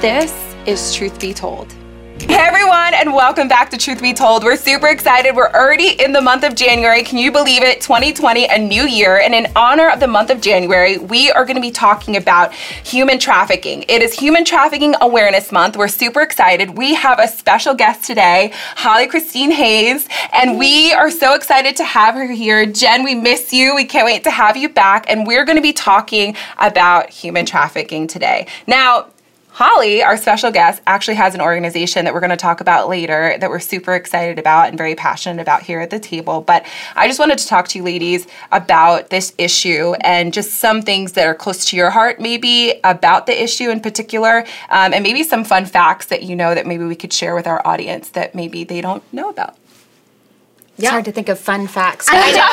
This is Truth Be Told. Hey everyone, and welcome back to Truth Be Told. We're super excited. We're already in the month of January. Can you believe it? 2020, a new year. And in honor of the month of January, we are going to be talking about human trafficking. It is Human Trafficking Awareness Month. We're super excited. We have a special guest today, Holly Christine Hayes, and we are so excited to have her here. Jen, we miss you. We can't wait to have you back. And we're going to be talking about human trafficking today. Now, Holly, our special guest, actually has an organization that we're going to talk about later that we're super excited about and very passionate about here at the table. But I just wanted to talk to you ladies about this issue and just some things that are close to your heart, maybe about the issue in particular, um, and maybe some fun facts that you know that maybe we could share with our audience that maybe they don't know about. It's hard to think of fun facts. I know.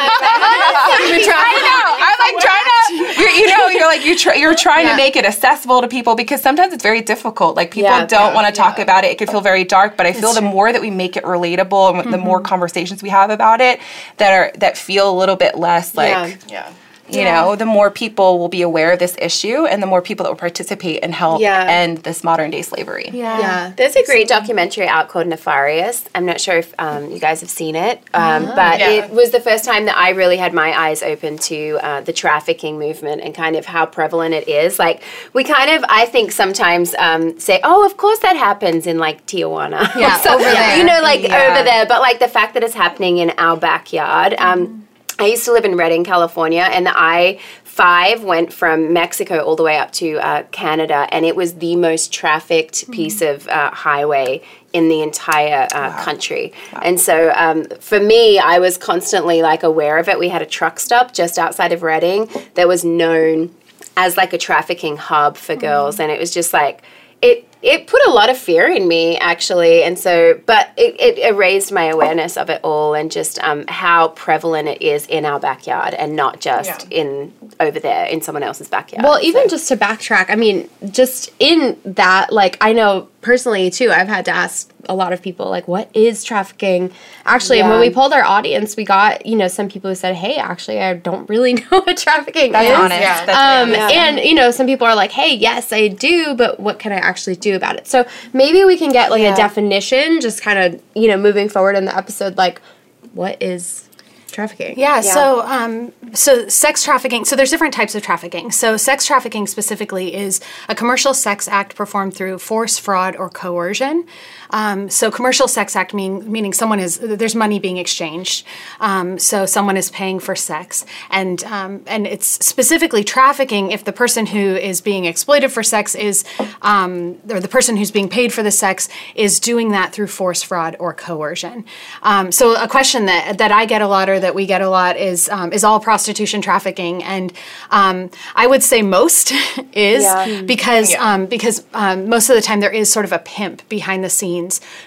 I know. I'm like trying to. You're, you know, you're like you try, you're trying Yeah. to make it accessible to people because sometimes it's very difficult. Like people Yeah, don't yeah, want to talk about it. It can feel very dark. But I feel the more that we make it relatable and the more mm-hmm. conversations we have about it that are that feel a little bit less like Yeah. You know, the more people will be aware of this issue and the more people that will participate and help Yeah. end this modern day slavery. yeah. Yeah, there's a great documentary out called Nefarious. I'm not sure if um, you guys have seen it, um, but Yeah. it was the first time that I really had my eyes open to uh, the trafficking movement and kind of how prevalent it is. Like, we kind of, I think, sometimes um, say, oh, of course that happens in like Tijuana. Yeah, something. over there. You know, like Yeah. over there. But like the fact that it's happening in our backyard. Um, I used to live in Redding, California, and the I 5 went from Mexico all the way up to uh, Canada, and it was the most trafficked piece of uh, highway in the entire uh, country. And so um, for me, I was constantly like aware of it. We had a truck stop just outside of Redding that was known as like a trafficking hub for girls, and it was just like it. It put a lot of fear in me, actually, and so, but it, it erased my awareness of it all and just um, how prevalent it is in our backyard and not just in over there in someone else's backyard. Well, even So- just to backtrack, I mean, just in that, like, I know personally too, I've had to ask a lot of people, like, what is trafficking? Actually, and when we polled our audience, we got, you know, some people who said, hey, actually, I don't really know what trafficking That's is. honest. Yeah. That's Um, honest. And, you know, some people are like, hey, yes, I do, but what can I actually do about it? So maybe we can get, like, Yeah. a definition, just kind of, you know, moving forward in the episode, like, what is trafficking? Yeah, so um, so sex trafficking. So there's different types of trafficking. So sex trafficking specifically is a commercial sex act performed through force, fraud, or coercion. Um, so commercial sex act mean, meaning someone is there's money being exchanged. Um, so someone is paying for sex, and um, and it's specifically trafficking if the person who is being exploited for sex is um, or the person who's being paid for the sex is doing that through force, fraud, or coercion. Um, so a question that that I get a lot or that we get a lot is um, is all prostitution trafficking, and um, I would say most is Yeah. because um, because um, most of the time there is sort of a pimp behind the scenes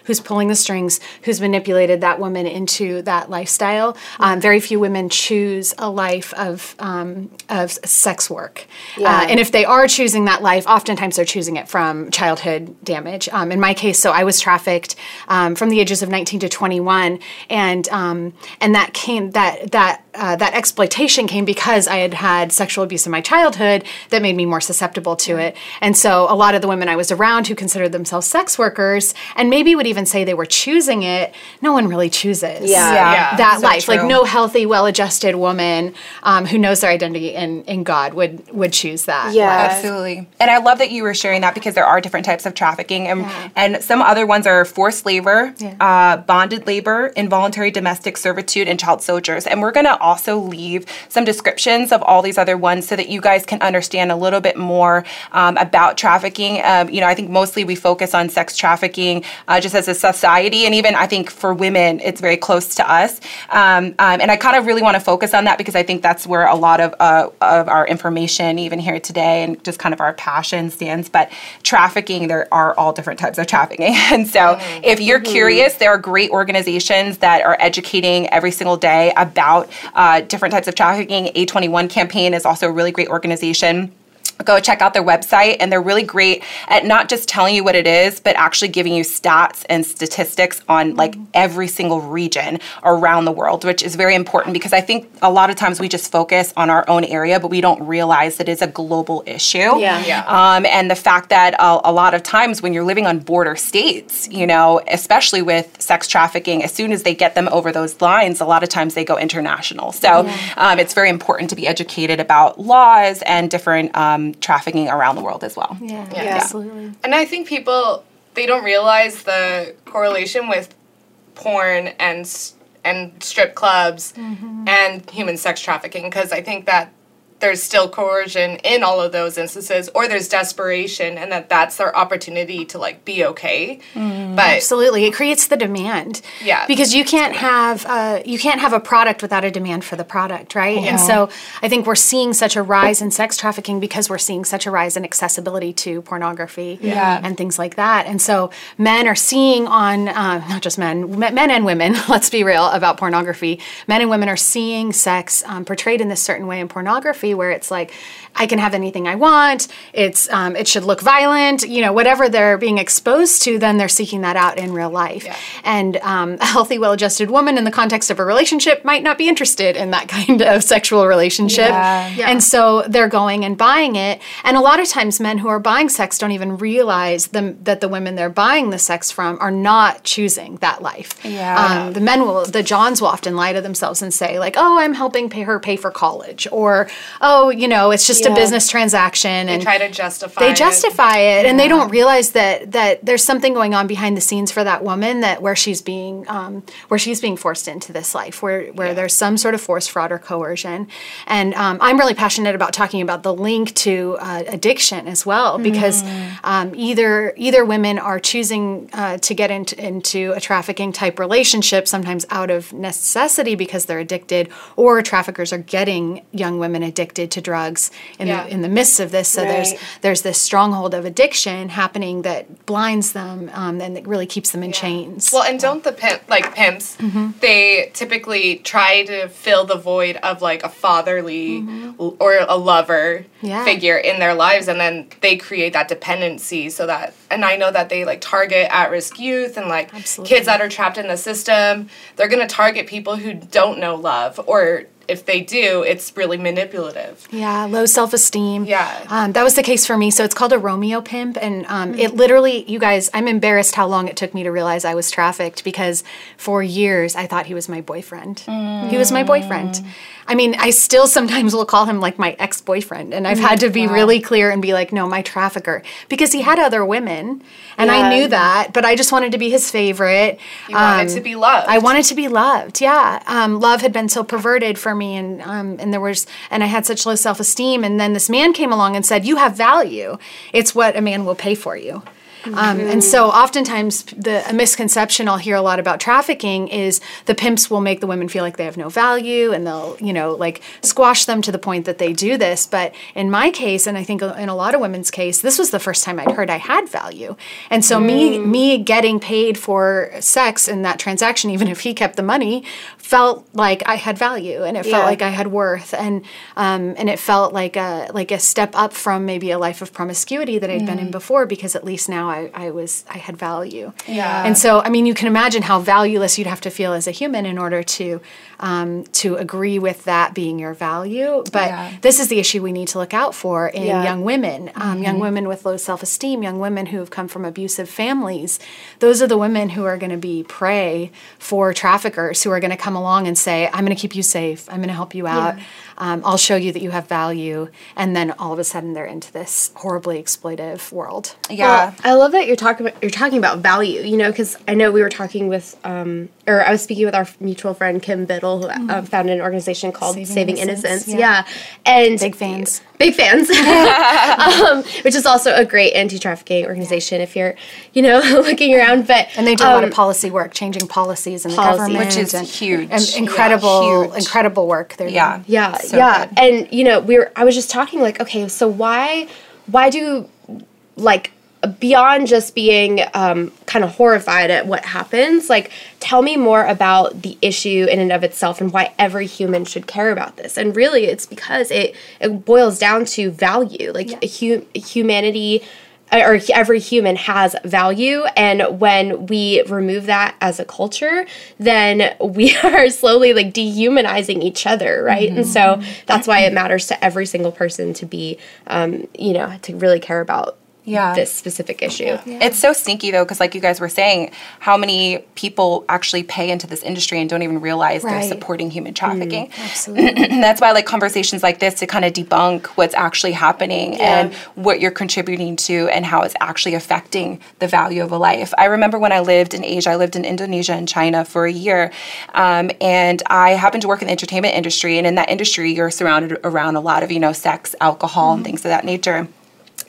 who's pulling the strings, who's manipulated that woman into that lifestyle. Um, very few women choose a life of um, of sex work, Yeah. uh, and if they are choosing that life, oftentimes they're choosing it from childhood damage. Um, in my case, so I was trafficked um, from the ages of 19 to 21, and um, and that came that that uh, that exploitation came because I had had sexual abuse in my childhood that made me more susceptible to it. And so a lot of the women I was around who considered themselves sex workers and maybe would even say they were choosing it, no one really chooses Yeah. Yeah. that so life. Like no healthy, well-adjusted woman um, who knows their identity in, in God would would choose that. Yeah. life. Absolutely. And I love that you were sharing that because there are different types of trafficking. And, and some other ones are forced labor, uh, bonded labor, involuntary domestic servitude, and child soldiers. And we're going to also leave some descriptions of all these other ones so that you guys can understand a little bit more um, about trafficking. Um, you know, I think mostly we focus on sex trafficking uh, just as a society. And even I think for women, it's very close to us. Um, um, and I kind of really want to focus on that because I think that's where a lot of, uh, of our information, even here today, and just kind of our passion stands. But trafficking, there are all different types of trafficking. And so if you're curious, there are great organizations that are educating every single day about uh, different types of trafficking. A21 campaign is also a really great organization. Go check out their website and they're really great at not just telling you what it is but actually giving you stats and statistics on like every single region around the world which is very important because i think a lot of times we just focus on our own area but we don't realize that it's a global issue Yeah. Yeah. um, and the fact that a, a lot of times when you're living on border states, you know, especially with sex trafficking, as soon as they get them over those lines, a lot of times they go international. So um, it's very important to be educated about laws and different um, trafficking around the world as well. Yeah, Yeah. absolutely. And I think people they don't realize the correlation with porn and and strip clubs mm-hmm. and human sex trafficking because I think that there's still coercion in all of those instances or there's desperation and that that's their opportunity to like be okay but Absolutely, it creates the demand. Yeah. because you can't have uh, you can't have a product without a demand for the product, right? And so I think we're seeing such a rise in sex trafficking because we're seeing such a rise in accessibility to pornography Yeah. and things like that. And so men are seeing on uh, not just men, men and women. Let's be real about pornography. Men and women are seeing sex um, portrayed in this certain way in pornography, where it's like I can have anything I want. It's um, it should look violent, you know, whatever they're being exposed to. Then they're seeking that out in real life. And um, a healthy, well-adjusted woman in the context of a relationship might not be interested in that kind of sexual relationship. Yeah. And so they're going and buying it. And a lot of times, men who are buying sex don't even realize them, that the women they're buying the sex from are not choosing that life. Yeah. Um, the men will, the Johns will often lie to themselves and say, like, oh, I'm helping pay her pay for college. Or, oh, you know, it's just a business transaction. they and try to justify they it. justify it and they don't realize that that there's something going on behind the scenes for that woman that where she's being um, where she's being forced into this life where where there's some sort of force fraud or coercion and um, i'm really passionate about talking about the link to uh, addiction as well because um, either either women are choosing uh, to get into, into a trafficking type relationship sometimes out of necessity because they're addicted or traffickers are getting young women addicted to drugs in, Yeah. the, in the midst of this so there's Right. there's this stronghold of addiction happening that blinds them um, and that really keeps them in chains. Well, and don't the pimp like pimps? They typically try to fill the void of like a fatherly l- or a lover Yeah. figure in their lives, and then they create that dependency. So that, and I know that they like target at-risk youth and like Absolutely. kids that are trapped in the system. They're gonna target people who don't know love, or if they do, it's really manipulative. Yeah, low self esteem. Yeah. Um, that was the case for me. So it's called a Romeo pimp. And um, Mm. it literally, you guys, I'm embarrassed how long it took me to realize I was trafficked because for years I thought he was my boyfriend. He was my boyfriend. I mean, I still sometimes will call him like my ex boyfriend. And I've Mm, had to be really clear and be like, no, my trafficker. Because he had other women. And I Yeah. knew that, but I just wanted to be his favorite. You wanted Um, to be loved. I wanted to be loved. Yeah, um, love had been so perverted for me, and um, and there was, and I had such low self esteem. And then this man came along and said, "You have value. It's what a man will pay for you." Um, and so, oftentimes, the a misconception I'll hear a lot about trafficking is the pimps will make the women feel like they have no value, and they'll, you know, like squash them to the point that they do this. But in my case, and I think in a lot of women's case, this was the first time I'd heard I had value. And so, me me getting paid for sex in that transaction, even if he kept the money, felt like I had value, and it felt Yeah. like I had worth, and um, and it felt like a like a step up from maybe a life of promiscuity that I'd been in before, because at least now I, I was I had value. Yeah. And so, I mean, you can imagine how valueless you'd have to feel as a human in order to um, to agree with that being your value. But Yeah. this is the issue we need to look out for in Yeah. young women, um, young women with low self esteem, young women who have come from abusive families. Those are the women who are going to be prey for traffickers who are going to come along and say, "I'm going to keep you safe. I'm going to help you out. Um, I'll show you that you have value." And then all of a sudden, they're into this horribly exploitive world. Yeah. Well, I love that you're talking about you're talking about value. You know, because I know we were talking with, um, or I was speaking with our mutual friend Kim Biddle, who um, founded an organization called Saving, Saving Innocence. Innocence, Yeah. and Big fans. big fans, um, which is also a great anti-trafficking organization. If you're, you know, looking around, but And they do a lot of um, policy work, changing policies in the Policy. government, Which is and, huge. and Yeah, incredible, huge. incredible work. They're Yeah. doing. Yeah, So yeah. good. And you know, we were I was just talking like, okay, so why why do like beyond just being um, kind of horrified at what happens, like tell me more about the issue in and of itself and why every human should care about this. And really, it's because it it boils down to value. Like hu- humanity or every human has value and when we remove that as a culture then we are slowly like dehumanizing each other right and so that's why it matters to every single person to be um, you know to really care about Yeah. this specific issue It's so sneaky though, because like you guys were saying, how many people actually pay into this industry and don't even realize they're supporting human trafficking. Absolutely. That's why like conversations like this to kind of debunk what's actually happening and what you're contributing to and how it's actually affecting the value of a life. I remember when I lived in Asia, I lived in Indonesia and China for a year, um, and I happened to work in the entertainment industry. And in that industry, you're surrounded around a lot of you know sex, alcohol, and things of that nature.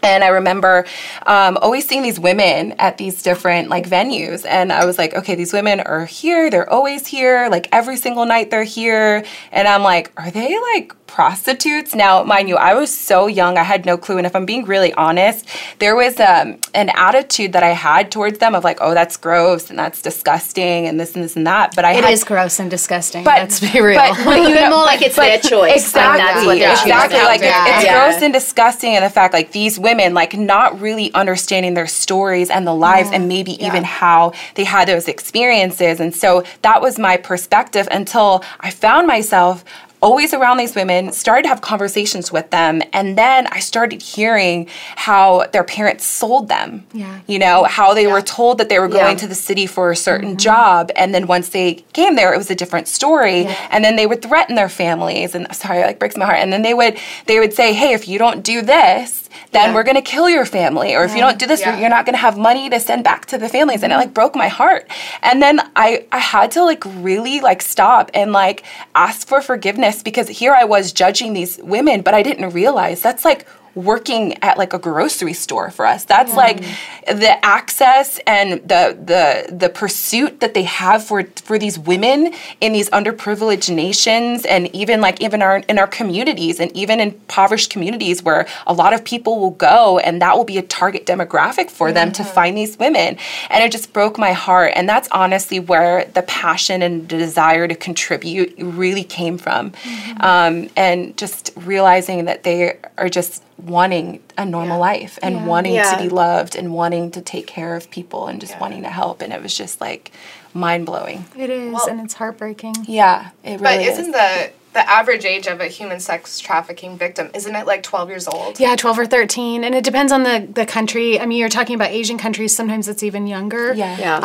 And I remember um, always seeing these women at these different like venues, and I was like, okay, these women are here. They're always here. Like every single night, they're here. And I'm like, are they like prostitutes? Now, mind you, I was so young, I had no clue. And if I'm being really honest, there was um, an attitude that I had towards them of like, oh, that's gross and that's disgusting and this and this and that. But I It had is gross and disgusting. but let's be real. But, but you know, more like it's their choice. Exactly. That's what they're exactly. Like Yeah. it's, it's Yeah. gross and disgusting, and the fact like these women like not really understanding their stories and the lives, and maybe even how they had those experiences. And so that was my perspective until I found myself always around these women, started to have conversations with them, and then I started hearing how their parents sold them. Yeah. You know, how they were told that they were going Yeah. to the city for a certain mm-hmm. job, and then once they came there, it was a different story. And then they would threaten their families, and sorry, it, like breaks my heart. And then they would they would say, "Hey, if you don't do this, then Yeah. we're gonna kill your family, or if you don't do this, Yeah. you're not gonna have money to send back to the families." And it like broke my heart. And then I I had to like really like stop and like ask for forgiveness because here I was judging these women, but I didn't realize that's like working at like a grocery store for us. That's like the access and the the the pursuit that they have for for these women in these underprivileged nations and even like even our in our communities and even in impoverished communities where a lot of people will go and that will be a target demographic for them to find these women. And it just broke my heart. And that's honestly where the passion and desire to contribute really came from. Um, and just realizing that they are just wanting a normal life and Yeah. wanting Yeah. to be loved and wanting to take care of people and just wanting to help. And it was just like mind blowing. it is, Well- and it's heartbreaking. Yeah, it really. But really isn't is. the the average age of a human sex trafficking victim isn't it like 12 years old? Yeah, 12 or 13. And it depends on the, the country. I mean, you're talking about Asian countries, sometimes it's even younger. Yeah. Yeah.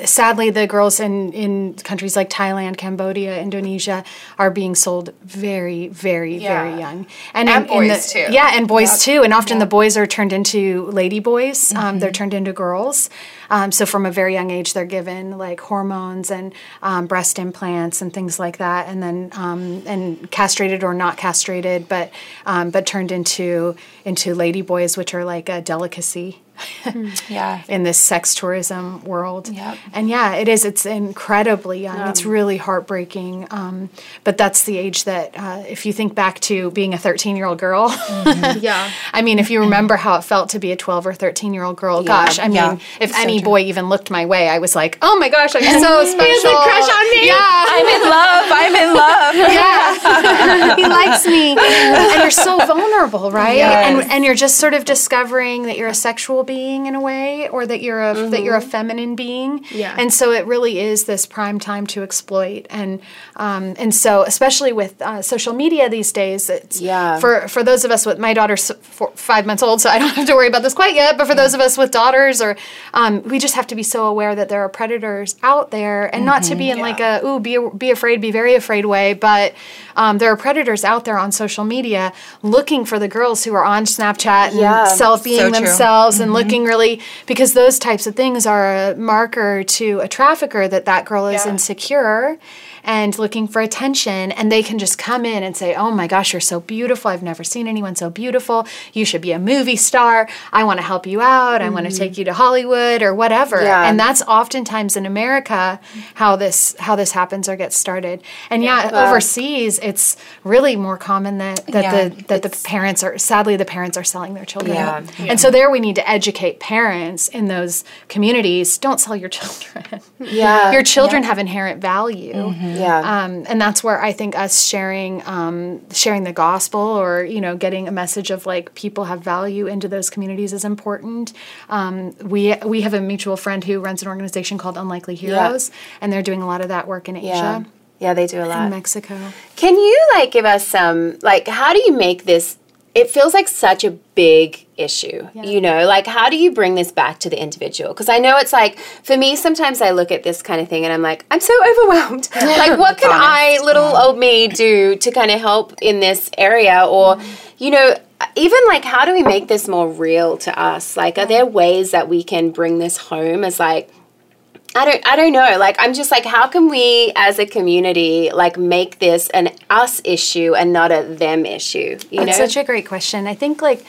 Um, sadly, the girls in, in countries like Thailand, Cambodia, Indonesia are being sold very, very, Yeah. very young. And, And in- in boys, the- too. Yeah, and boys too. And often the boys are turned into lady boys. Um, they're turned into girls. Um, so from a very young age, they're given like hormones and um, breast implants and things like that, and then um, and castrated or not castrated, but um, but turned into into lady boys, which are like a delicacy Yeah. in this sex tourism world. Yep. And yeah, it is. It's incredibly young. It's really heartbreaking. Um, but that's the age that, uh, if you think back to being a 13 year old girl, yeah I mean, if you remember how it felt to be a 12 or 13 year old girl, gosh, I mean, yeah. if So any true. boy even looked my way, I was like, oh my gosh, I'm so special. has a crush on me. Yeah. I'm in love. I'm in love. Yeah, he likes me, and you're so vulnerable, right? Yes. And and you're just sort of discovering that you're a sexual being in a way, or that you're a that you're a feminine being. Yeah. And so it really is this prime time to exploit, and um, and so especially with uh, social media these days, it's Yeah. for for those of us with my daughter's four, five months old, so I don't have to worry about this quite yet. But for those of us with daughters, or um, we just have to be so aware that there are predators out there, and not to be in like a ooh be be afraid, be very afraid way, but um, there are predators out there on social media looking for the girls who are on Snapchat and Yeah. selfieing So true. themselves and looking mm-hmm. really because those types of things are a marker to a trafficker that that girl is Yeah. insecure and looking for attention and they can just come in and say oh my gosh you're so beautiful. I've never seen anyone so beautiful. You should be a movie star. I want to help you out. I want to mm-hmm. take you to hollywood or whatever. Yeah. and that's oftentimes in america how this how this happens or gets started. And yeah, Wow. overseas it's really more common that that Yeah, the that the parents are sadly the parents are selling their children. Yeah. and so there we need to educate parents in those communities. Don't sell your children. Yeah. your children have inherent value mm-hmm. Yeah. um, and that's where I think us sharing um, sharing the gospel or you know getting a message of like people have value into those communities is important. Um, we we have a mutual friend who runs an organization called Unlikely Heroes, and they're doing a lot of that work in. Asia Yeah, Yeah, they do a lot. and Mexico. Can you like give us some like how do you make this it feels like such a big issue, you know? Like how do you bring this back to the individual? Because I know it's like for me sometimes I look at this kind of thing and I'm like I'm so overwhelmed. like what can I little old me do to kind of help in this area or mm-hmm. you know even like how do we make this more real to us? Like are there ways that we can bring this home as like I don't I don't know. Like I'm just like how can we as a community like make this an us issue and not a them issue, you That's know? such a great question. I think like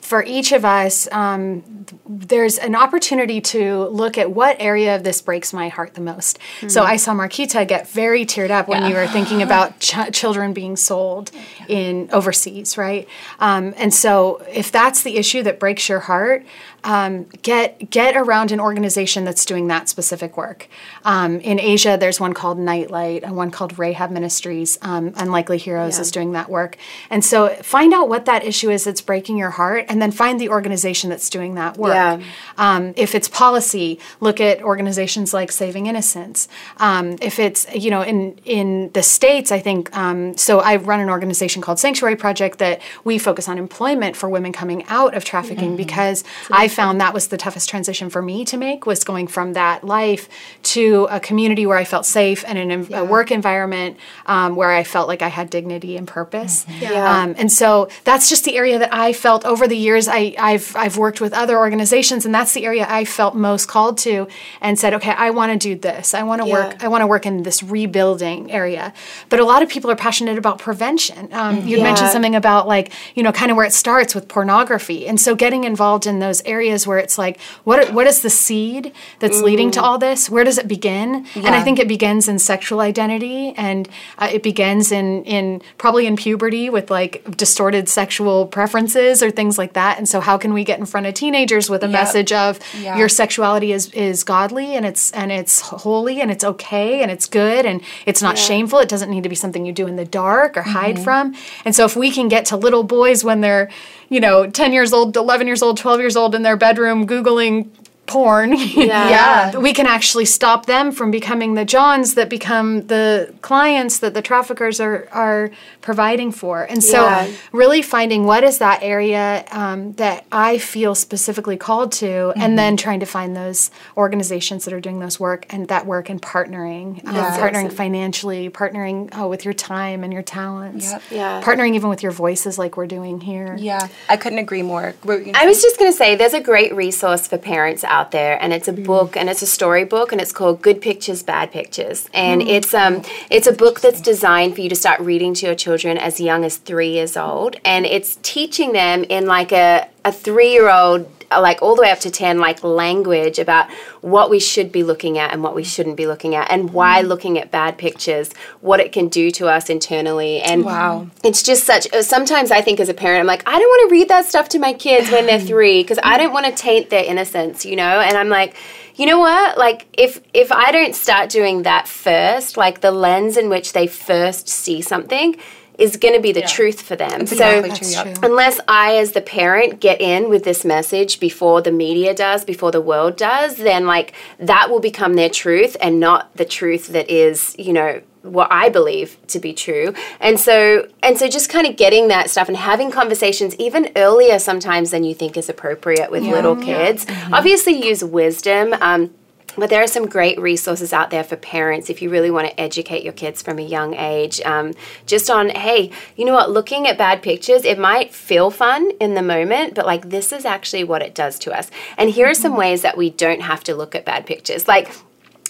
for each of us, um, there's an opportunity to look at what area of this breaks my heart the most. So I saw Marquita get very teared up when you were thinking about ch- children being sold in overseas, right? Um, and so if that's the issue that breaks your heart, um, get get around an organization that's doing that specific work. Um, in Asia, there's one called Nightlight and one called Rahab Ministries. Um, Unlikely Heroes is doing that work, and so find out what that issue is that's breaking your heart, and then find the organization that's doing that work. Yeah. Um, if it's policy, look at organizations like Saving Innocence. Um, if it's you know in in the states, I think um, so. I run an organization called Sanctuary Project that we focus on employment for women coming out of trafficking because I found that was the toughest transition for me to make was going from that life to a community where I felt safe and an, en- a work environment um, where I felt like I had dignity and purpose. Yeah. Um, and so that's just the area that I felt over the years. I, I've I've worked with other organizations, and that's the area I felt most called to, and said, okay, I want to do this. I want to work. I want to work in this rebuilding area. But a lot of people are passionate about prevention. Um, you Yeah. mentioned something about like you know kind of where it starts with pornography, and so getting involved in those areas where it's like what what is the seed that's leading to all this? Where does it begin? And I think it begins in sexual identity, and uh, it begins in in probably in puberty with like distorted sexual preferences or things like that. And so how can we get in front of teenagers with a message of Yeah. your sexuality is is godly and it's and it's holy and it's okay and it's good and it's not shameful. It doesn't need to be something you do in the dark or hide from. And so if we can get to little boys when they're, you know, 10 years old, 11 years old, 12 years old in their bedroom googling porn. Yeah. We can actually stop them from becoming the Johns that become the clients that the traffickers are are providing for. And so Yeah. really finding what is that area um, that I feel specifically called to, and then trying to find those organizations that are doing those work and that work and partnering, um, Yeah. partnering financially, partnering oh, with your time and your talents, Yep. Yeah. partnering even with your voices like we're doing here. Yeah, I couldn't agree more. You gonna I was just going to say there's a great resource for parents out there and it's a book and it's a storybook and it's called Good Pictures Bad Pictures. And it's um it's a book that's designed for you to start reading to your children as young as 3 years old and it's teaching them in like a a 3-year-old uh, like all the way up to 10 like language about what we should be looking at and what we shouldn't be looking at and why looking at bad pictures what it can do to us internally. And Wow. it's just such uh, sometimes i think as a parent i'm like i don't want to read that stuff to my kids when they're three because i don't want to taint their innocence you know? And i'm like you know what? Like if if i don't start doing that first like the lens in which they first see something is going to be the truth for them so true. Unless I, as the parent, get in with this message before the media does, before the world does, then like that will become their truth and not the truth that is, you know, what I believe to be true. And so and so just kind of getting that stuff and having conversations even earlier sometimes than you think is appropriate with little kids. Obviously use wisdom. Um, but there are some great resources out there for parents if you really want to educate your kids from a young age. Um, just on, hey, you know what, looking at bad pictures, it might feel fun in the moment, but like this is actually what it does to us. And here are some ways that we don't have to look at bad pictures. Like,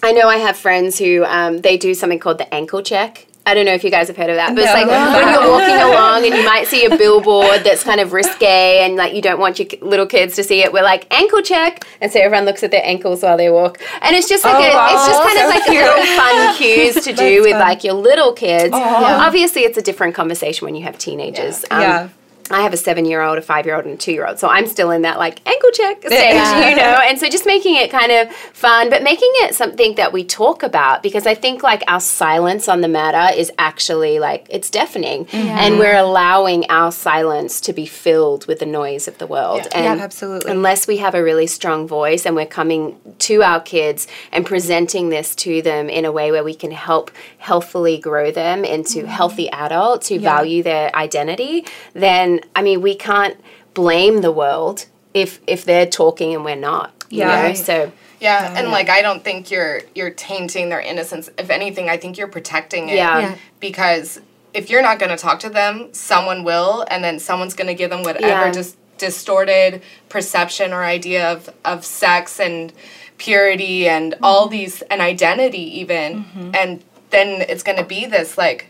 I know I have friends who um, they do something called the ankle check. I don't know if you guys have heard of that, but it's like when you're walking along and you might see a billboard that's kind of risque and like you don't want your little kids to see it. We're like ankle check, and so everyone looks at their ankles while they walk, and it's just like Oh, a, wow. it's just kind of like a little fun cues to do with fun. like your little kids. Obviously, it's a different conversation when you have teenagers. Um, Yeah. I have a seven year old, a five year old, and a two year old. So I'm still in that like ankle check stage, Yeah. you know? And so just making it kind of fun, but making it something that we talk about because I think like our silence on the matter is actually like it's deafening. And we're allowing our silence to be filled with the noise of the world. Yeah. And Yeah, absolutely. Unless we have a really strong voice and we're coming to our kids and presenting this to them in a way where we can help healthily grow them into mm-hmm. healthy adults who value their identity, then I mean we can't blame the world if if they're talking and we're not. you Yeah. know? So Yeah, and like I don't think you're you're tainting their innocence. If anything, I think you're protecting it. Yeah. Yeah. Because if you're not going to talk to them, someone will, and then someone's going to give them whatever Yeah. just distorted perception or idea of of sex and purity and mm-hmm. all these and identity even, mm-hmm. and then it's going to be this like,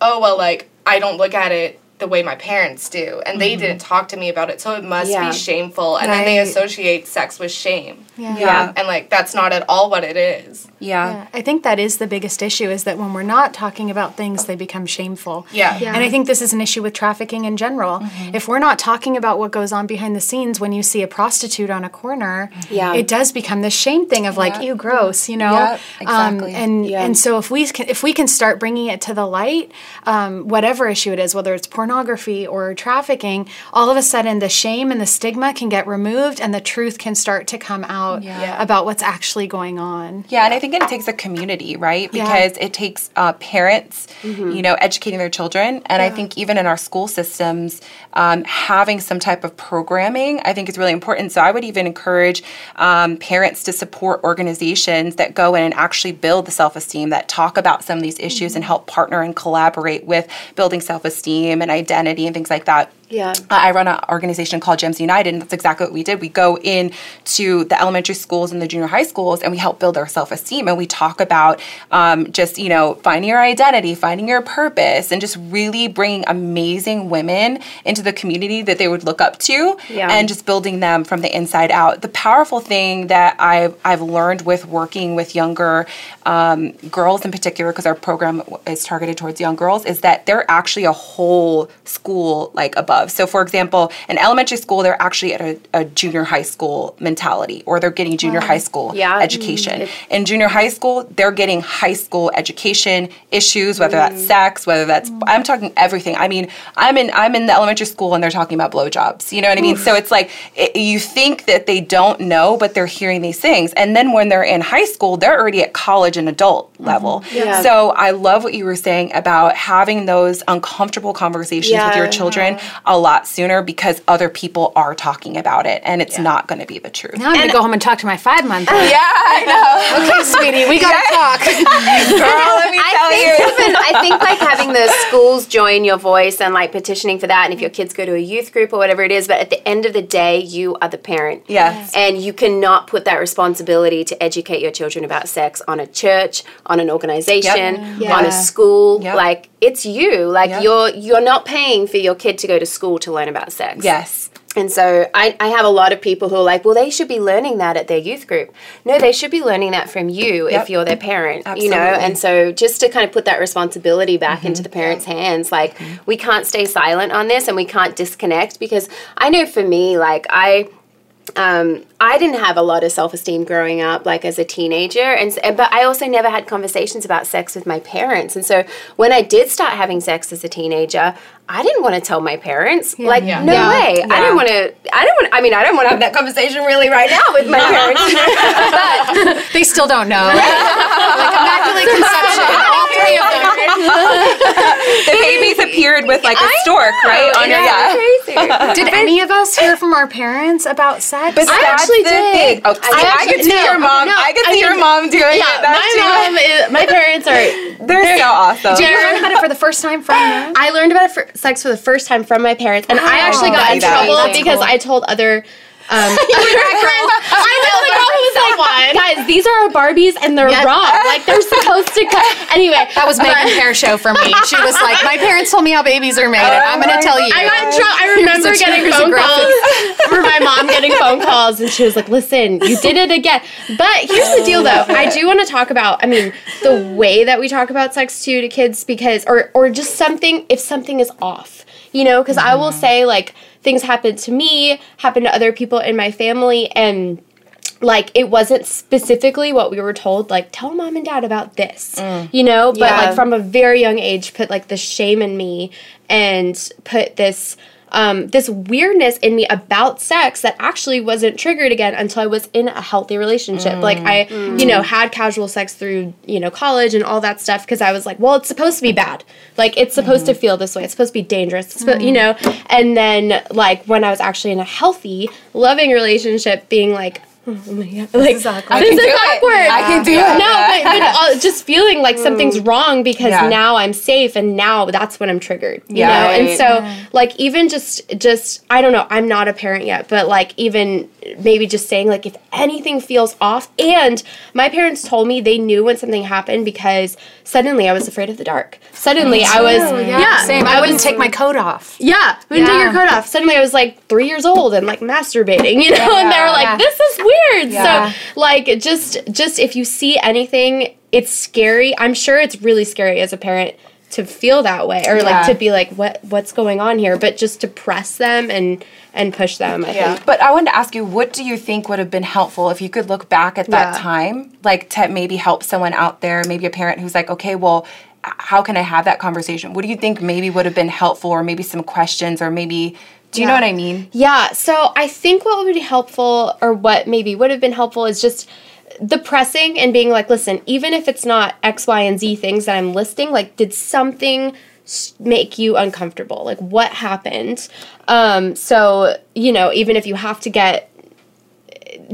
oh well, like I don't look at it the way my parents do and they didn't mm-hmm. talk to me about it so it must Yeah. be shameful and then they associate sex with shame Yeah. Yeah. and like that's not at all what it is. Yeah. Yeah, I think that is the biggest issue is that when we're not talking about things, they become shameful. Yeah. Yeah. And I think this is an issue with trafficking in general. If we're not talking about what goes on behind the scenes when you see a prostitute on a corner, Yeah. it does become this shame thing of like, Yeah. ew, gross, you know? Yeah, exactly. Um, and Yeah. and so if we can, if we can start bringing it to the light, um, whatever issue it is, whether it's pornography or trafficking, all of a sudden the shame and the stigma can get removed, and the truth can start to come out Yeah. about what's actually going on. Yeah, and I think it takes a community, right? Yeah. Because it takes uh, parents, you know, educating their children, and I think even in our school systems, um, having some type of programming, I think is really important. So I would even encourage um, parents to support organizations that go in and actually build the self-esteem, that talk about some of these issues and help partner and collaborate with building self-esteem and identity and things like that. Yeah. Uh, I run an organization called Gems United, and that's exactly what we did. We go in to the elementary schools and the junior high schools, and we help build our self esteem. And we talk about um, just you know finding your identity, finding your purpose, and just really bringing amazing women into the community that they would look up to, Yeah. and just building them from the inside out. The powerful thing that I've I've learned with working with younger um, girls in particular, because our program is targeted towards young girls, is that they're actually a whole school like above. So, for example, in elementary school, they're actually at a, a junior high school mentality, or they're getting junior high school Yeah. Mm, education. In junior high school, they're getting high school education issues, whether that's Mm. sex, whether that's mm. I'm talking everything. I mean, I'm in I'm in the elementary school and they're talking about blowjobs. You know what I mean? So it's like it, you think that they don't know, but they're hearing these things, and then when they're in high school, they're already at college and adult mm-hmm. level. Yeah. So I love what you were saying about having those uncomfortable conversations with your Yeah. Children a lot sooner because other people are talking about it, and it's not going to be the truth. Now I'm gonna go home and talk to my five month old. Yeah, I know. Okay, sweetie, we gotta talk. Girl, let me I tell think you. even I think like having the schools join your voice and like petitioning for that, and if your kids go to a youth group or whatever it is, but at the end of the day, you are the parent. Yes. And you cannot put that responsibility to educate your children about sex on a church, on an organization, Yeah. on a school. Yep. Like it's you. Like Yep. you're you're not paying for your kid to go to school to learn about sex. Yes. And so I, I have a lot of people who are like, well, they should be learning that at their youth group. No, they should be learning that from you Yep. if you're their parent, you know? And so just to kind of put that responsibility back into the parents' hands, like we can't stay silent on this and we can't disconnect because I know for me, like I um, I didn't have a lot of self esteem growing up, like as a teenager, and but I also never had conversations about sex with my parents. And so when I did start having sex as a teenager, I didn't want to tell my parents. Like, Yeah. no Yeah. way. I Yeah. didn't want to. I don't want. I mean, I don't want to have that conversation really right now with my parents. but They still don't know. like immaculate conception, all three of them. The babies appeared with like a stork, right? On your yeah. crazy. Did any of us hear from our parents about sex? But I actually did. thing. Oh, see, I, actually- could see no, your mom. no, I could I see your mean, mom doing Yeah, it. That's my too mom is, my parents are. They're so awesome. Did you learn about it for the first time from them? I learned about it for sex for the first time from my parents, and I actually oh, got in trouble because I told other. Um. I know the girl who was like, "Guys, these are our Barbies and they're Yeah. wrong. Like they're supposed to cut. Anyway, That was Megan Hair show for me. She was like, "My parents told me how babies are made, and I'm going to tell you." I got trouble. I remember getting phone calls. Remember my mom getting phone calls, and she was like, "Listen, you did it again." But here's the deal, though. I do want to talk about. I mean, the way that we talk about sex too to kids, because or or just something if something is off, you know, because I will mm-hmm. say like things happened to me, happened to other people in my family, and like it wasn't specifically what we were told like tell mom and dad about this mm. you know? But Yeah. like from a very young age put like the shame in me and put this um, this weirdness in me about sex that actually wasn't triggered again until I was in a healthy relationship. Mm. Like I, you mm. know, had casual sex through you know college and all that stuff because I was like, well, it's supposed to be bad. Like it's supposed to mm-hmm. feel this way. It's supposed to be dangerous. It's suppo- you mm. know. And then like when I was actually in a healthy, loving relationship, being like. Oh my god! Like this is, awkward. can do it. awkward. I can do it. No, but, but uh, just feeling like something's wrong because Yeah. now I'm safe and now that's when I'm triggered. You Yeah. know, and Right. so like even just just I don't know. I'm not a parent yet, but like even maybe just saying like if anything feels off. And my parents told me they knew when something happened because suddenly I was afraid of the dark. Suddenly I was yeah, Same. I, wouldn't take my coat off. yeah, wouldn't take your coat off. Suddenly I was like three years old and like masturbating, you know, and they were like, Yeah. "This is weird." Yeah. So like, just just if you see anything, it's scary. I'm sure it's really scary as a parent to feel that way or Yeah. like to be like, "What what's going on here?" But just to press them and and push them. I Yeah. think. But I wanted to ask you, what do you think would have been helpful if you could look back at that Yeah. time, like to maybe help someone out there, maybe a parent who's like, okay, well, how can I have that conversation? What do you think maybe would have been helpful, or maybe some questions, or maybe, do you know what I mean? Yeah, so I think what would be helpful, or what maybe would have been helpful, is just the pressing and being like, listen, even if it's not X, Y, and Z things that I'm listing, like, did something make you uncomfortable? Like, what happened? Um, so, you know, even if you have to get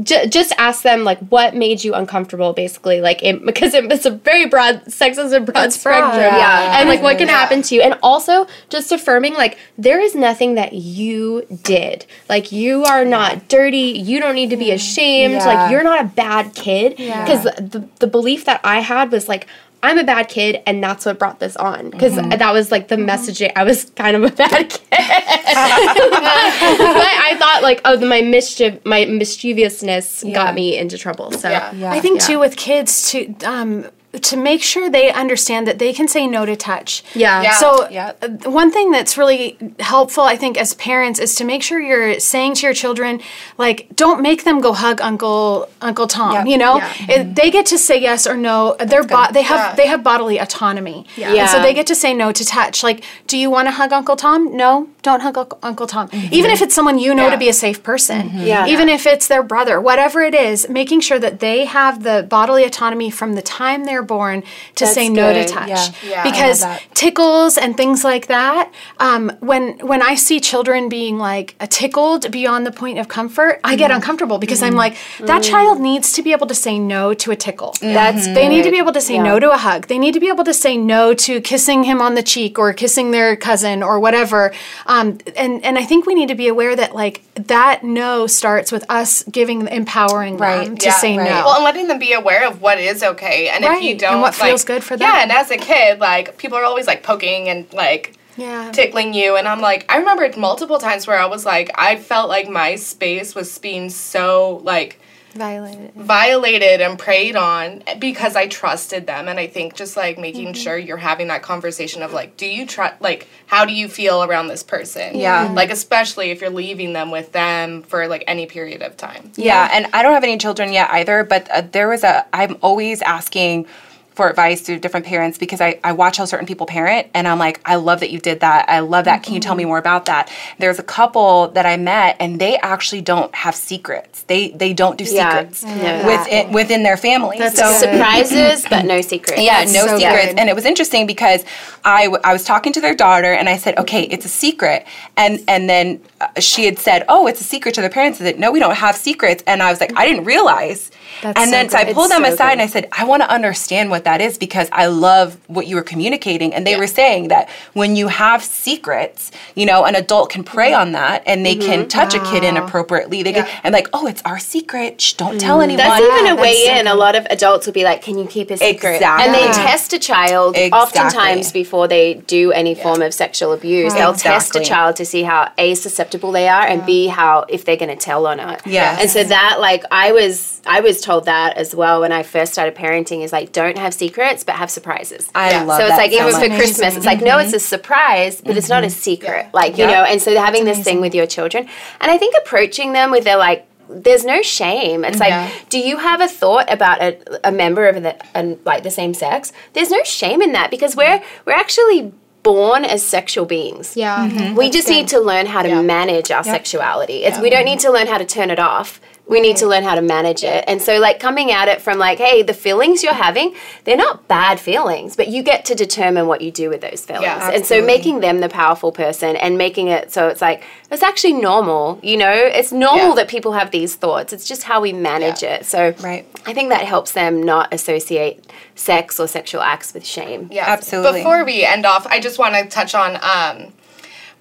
J- just ask them like what made you uncomfortable basically like it, because it, it's a very broad sex is a broad It's broad, spectrum. Yeah. and like what can Yeah. happen to you. And also just affirming like there is nothing that you did. Like you are not dirty. You don't need to be mm. ashamed. Yeah. like you're not a bad kid. Because the, the belief that i had was like I'm a bad kid, and that's what brought this on. Because that was like the messaging. I was kind of a bad kid, but I thought like, oh, my mischief, my mischievousness Yeah. got me into trouble. So Yeah. Yeah. I think Yeah. too with kids too. um, to make sure they understand that they can say no to touch. Yeah. Yeah. So Yeah. uh, one thing that's really helpful, I think, as parents, is to make sure you're saying to your children, like, don't make them go hug Uncle Uncle Tom. Yep. You know, Yeah. It- they get to say yes or no. They're bo- they have Yeah. they have bodily autonomy. Yeah. And so they get to say no to touch. Like, do you want to hug Uncle Tom? No, don't hug Uncle- Uncle Tom. Even if it's someone you know Yeah. to be a safe person. Yeah. Even if it's their brother, whatever it is, making sure that they have the bodily autonomy from the time they're born to That's say no to touch. Yeah. Yeah. Because tickles and things like that, um, when when I see children being like tickled beyond the point of comfort, I get uncomfortable because I'm like, that child needs to be able to say no to a tickle. That's They need to be able to say Yeah. no to a hug. They need to be able to say no to kissing him on the cheek or kissing their cousin or whatever. Um, and and I think we need to be aware that like that no starts with us giving empowering Right. them to Yeah, say right. no. Well, and letting them be aware of what is okay, and if you and don't, what like- feels good for them. Yeah, and as a kid, like people are always like poking and like Yeah. tickling you, and I'm like, I remember multiple times where I was like, I felt like my space was being so like Violated. violated and preyed on because I trusted them, and I think just like making Mm-hmm. sure you're having that conversation of like, do you trust? Like, how do you feel around this person? Yeah. like especially if you're leaving them with them for like any period of time. Yeah, and I don't have any children yet either, but uh, there was a, I'm always asking for advice to different parents because I, I watch how certain people parent and I'm like, I love that you did that. I love that. Can you tell me more about that? There's a couple that I met and they actually don't have secrets. They they don't do Yeah. secrets Yeah. within within their family. That's so. Surprises, but no secrets. yeah, That's no so secrets. good. And it was interesting because I, w- I was talking to their daughter and I said, okay, it's a secret. And and then uh, she had said, oh, it's a secret to their parents. Said, no, we don't have secrets. And I was like, I didn't realize. That's and so then so I pulled It's them so aside good. and I said, I want to understand what what that is because I love what you were communicating. And they Yeah. were saying that when you have secrets, you know, an adult can prey mm-hmm. on that and they can mm-hmm. touch a kid inappropriately. They can, and like, oh, it's our secret. Shh, don't tell mm. anyone. That's even a That's way in. A lot of adults will be like, "Can you keep a secret?" Exactly. And they Yeah. test a child Exactly. oftentimes before they do any form of sexual abuse. They'll test a child to see how a susceptible they are and b how if they're going to tell or not. Yeah. And so that like I was I was told that as well when I first started parenting is like don't have secrets but have surprises. I Yeah. love that. so it's that like so even for much. Christmas, it's like no, it's a surprise, but it's not a secret. Like you Yep. know, and so having this thing with your children, and I think approaching them with their like, there's no shame. It's like, Yeah. do you have a thought about a, a member of the an, like the same sex? There's no shame in that because we're we're actually born as sexual beings. Yeah. Mm-hmm. We just need to learn how to Yeah. manage our sexuality. It's we don't need to learn how to turn it off. We need to learn how to manage it. And so like coming at it from like, hey, the feelings you're having, they're not bad feelings, but you get to determine what you do with those feelings. Yeah, and so making them the powerful person and making it so it's like it's actually normal, you know? It's normal Yeah. that people have these thoughts. It's just how we manage Yeah. it. So Right. I think that helps them not associate sex or sexual acts with shame. Yeah, Absolutely. Before we end off, I just want to touch on um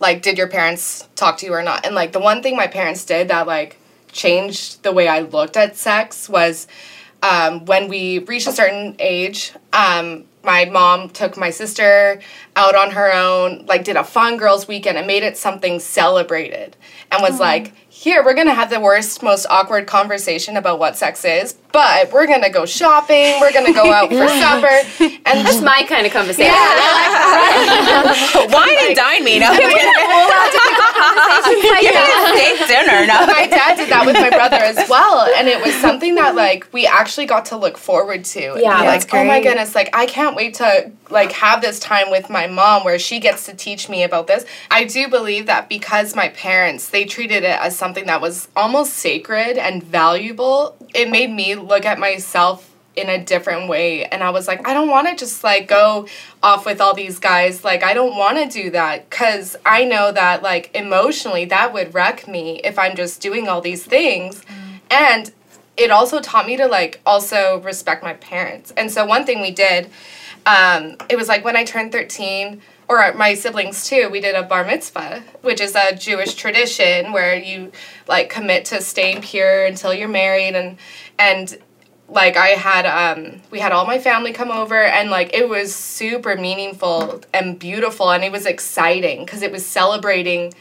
like did your parents talk to you or not? And like the one thing my parents did that like changed the way I looked at sex was um, when we reached a certain age, um, my mom took my sister out on her own, like did a fun girls weekend and made it something celebrated and was like, here, we're gonna have the worst, most awkward conversation about what sex is, but we're gonna go shopping, we're gonna go out for supper, and That's my kind of conversation. Wine and dine me. No, Give me a steak dinner. No. my dad did that with my brother as well and it was something that like we actually got to look forward to. And be Yeah, like oh my goodness like i can't wait to like have this time with my mom where she gets to teach me about this. I do believe that because my parents they treated it as something that was almost sacred and valuable it made me look at myself in a different way. And i was like i don't want to just like go off with all these guys. Like i don't want to do that. Because i know that like emotionally that would wreck me if i'm just doing all these things. And it also taught me to like also respect my parents. And so one thing we did um, it was like when i turned 13 or my siblings too we did a bar mitzvah which is a jewish tradition where you like commit to staying pure until you're married. And and like I had um we had all my family come over and like it was super meaningful and beautiful and it was exciting because it was celebrating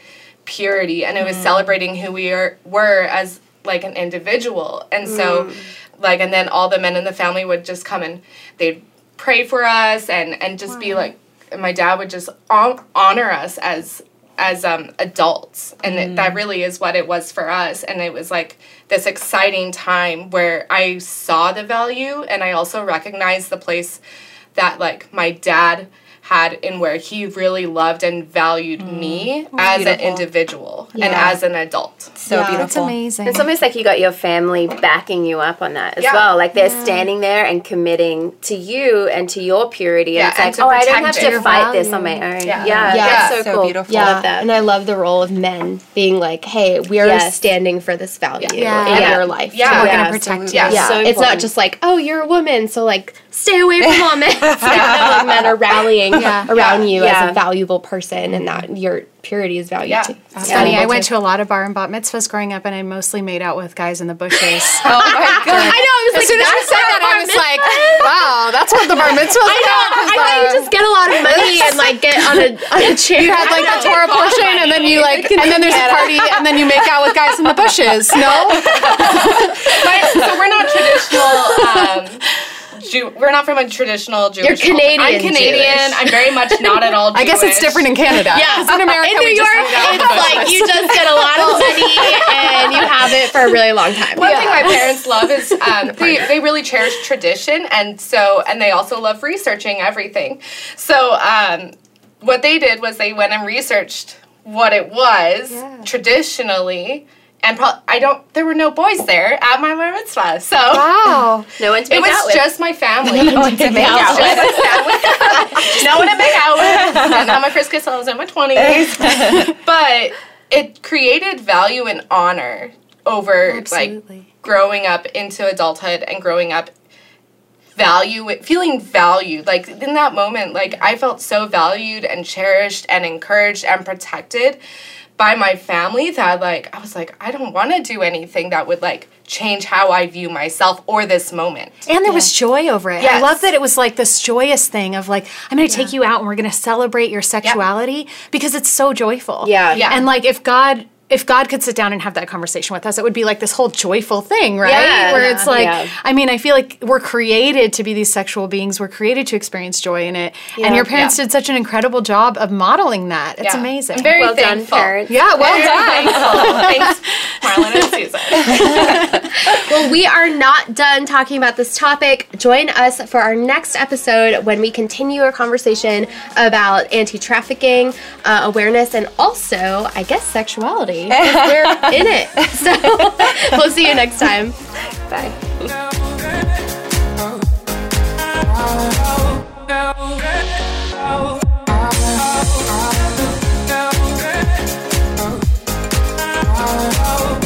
purity and it was celebrating who we are were as like an individual. And so like and then all the men in the family would just come and they'd pray for us and and just be like and my dad would just honor us as as um, adults and it, that really is what it was for us and it was like this exciting time where i saw the value and i also recognized the place that like my dad had in where he really loved and valued mm. me as an beautiful. individual and as an adult So Yeah. That's beautiful. amazing. It's almost like you got your family backing you up on that as Yeah. well. Like they're standing there and committing to you and to your purity. Yeah, and it's and like, to oh, I don't have to your fight this on my own. Yeah. Yeah, Yeah. that's So so, cool. beautiful. Yeah, love that. and I love the role of men being like, "Hey, we are Yes. standing for this value Yeah. in Yeah. your life." Yeah. too. We're Yeah, gonna protect absolutely. you. Yeah. Yeah, So it's not just like, "Oh, you're a woman, so like stay away from all men." It's like, no, like men are rallying Yeah. around you Yeah. as a valuable person, and that your purity is valued Yeah. too. It's Yeah. funny. I went too. to a lot of bar and bat mitzvahs growing up, and I mostly made out with guys in the bushes. Oh my god. I know. I was as like, soon as you said that, I was like, "Wow, that's what the bar mitzvahs I know. I thought you just get a lot of money and like get on a on a chair. You had like the Torah portion, and then you like, and then there's a party, and then you make out with guys in the bushes. No, but so we're not traditional um Jew- we're not from a traditional Jewish. You're culture. I'm Canadian Canadian. Jewish. I'm very much not at all. Jewish. I guess it's different in Canada. Yeah. 'Cause in America, in New we just York, out it's like you just get a lot of money and you have it for a really long time. One thing my parents love is um, they, they really cherish tradition, and so and they also love researching everything. So um, what they did was they went and researched what it was traditionally, and pro- I don't. There were no boys there at my bar mitzvah, so Wow. No one to it make out was with. just my family. No one to make out with. no one to make out with. And now my first kiss I was in my twenties. but it created value and honor over Absolutely. like growing up into adulthood and growing up value feeling valued like in that moment like i felt so valued and cherished and encouraged and protected by my family that like i was like i don't want to do anything that would like change how i view myself or this moment And there was joy over it. I love that it was like this joyous thing of like, I'm going to take you out and we're going to celebrate your sexuality because it's so joyful. Yeah. Yeah. And like, if God. If God could sit down and have that conversation with us, it would be like this whole joyful thing, right? Yeah. Where it's like, Yeah. I mean, I feel like we're created to be these sexual beings. We're created to experience joy in it. Yeah. And your parents Yeah. did such an incredible job of modeling that. It's Yeah. amazing. I'm very Well done, parents. yeah, well Very done. thankful. Thanks, Marlon and Susan. Well, we are not done talking about this topic. Join us for our next episode when we continue our conversation about anti trafficking, uh, awareness, and also, I guess, sexuality we're in it. So we'll see you next time. Bye. Oh